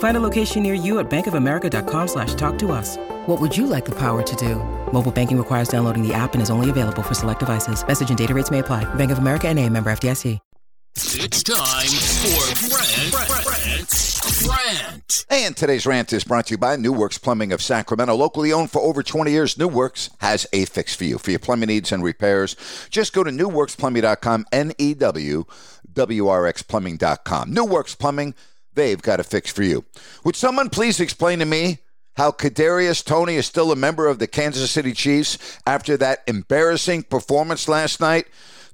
Find a location near you at bankofamerica.com slash talk to us. What would you like the power to do? Mobile banking requires downloading the app and is only available for select devices. Message and data rates may apply. Bank of America and a member FDIC. It's time for Grant, Grant, Grant. And today's rant is brought to you by New Works Plumbing of Sacramento. Locally owned for over 20 years, New Works has a fix for you. For your plumbing needs and repairs, just go to newworksplumbing.com, N E W W R X plumbing.com. New Works Plumbing, they've got a fix for you. Would someone please explain to me how Kadarius Toney is still a member of the Kansas City Chiefs after that embarrassing performance last night?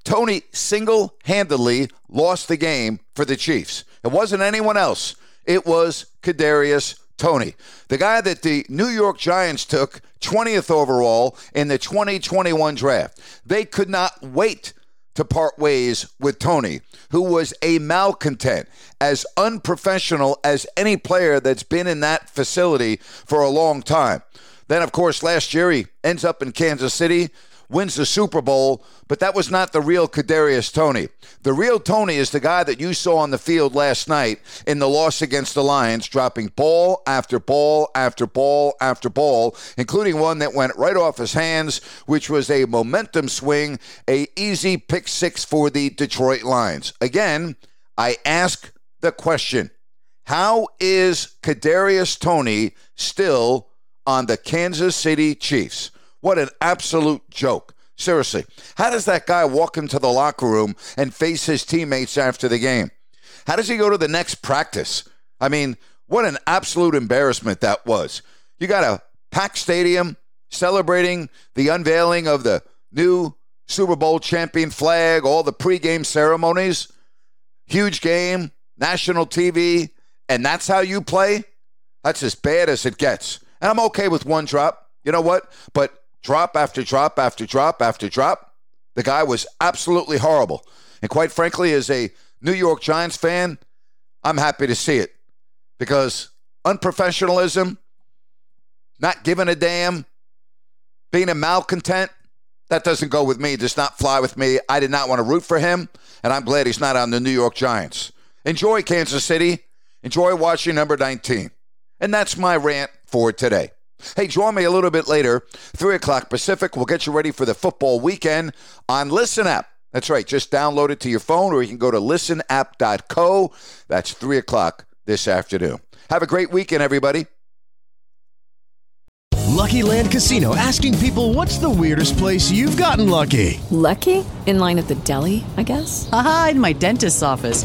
Toney single handedly lost the game for the Chiefs. It wasn't anyone else. It was Kadarius Toney, the guy that the New York Giants took 20th overall in the 2021 draft. They could not wait to part ways with Toney, who was a malcontent, as unprofessional as any player that's been in that facility for a long time. Then, of course, last year he ends up in Kansas City wins the Super Bowl, but that was not the real Kadarius Toney. The real Toney is the guy that you saw on the field last night in the loss against the Lions, dropping ball after ball after ball after ball, including one that went right off his hands, which was a momentum swing, a easy pick six for the Detroit Lions. Again, I ask the question: How is Kadarius Toney still on the Kansas City Chiefs? What an absolute joke. Seriously, how does that guy walk into the locker room and face his teammates after the game? How does he go to the next practice? I mean, what an absolute embarrassment that was. You got a packed stadium celebrating the unveiling of the new Super Bowl champion flag, all the pregame ceremonies, huge game, national TV, and that's how you play? That's as bad as it gets. And I'm okay with one drop. You know what? But drop after drop after drop after drop. The guy was absolutely horrible. And quite frankly, as a New York Giants fan, I'm happy to see it because unprofessionalism, not giving a damn, being a malcontent, that doesn't go with me, does not fly with me. I did not want to root for him, and I'm glad he's not on the New York Giants. Enjoy Kansas City. Enjoy watching number 19. And that's my rant for today. Hey, join me a little bit later, 3 o'clock Pacific. We'll get you ready for the football weekend on Listen App. That's right. Just download it to your phone, or you can go to listenapp.co. That's 3 o'clock this afternoon. Have a great weekend, everybody. Lucky Land Casino asking people what's the weirdest place you've gotten lucky? Lucky? In line at the deli, I guess? Aha, in my dentist's office.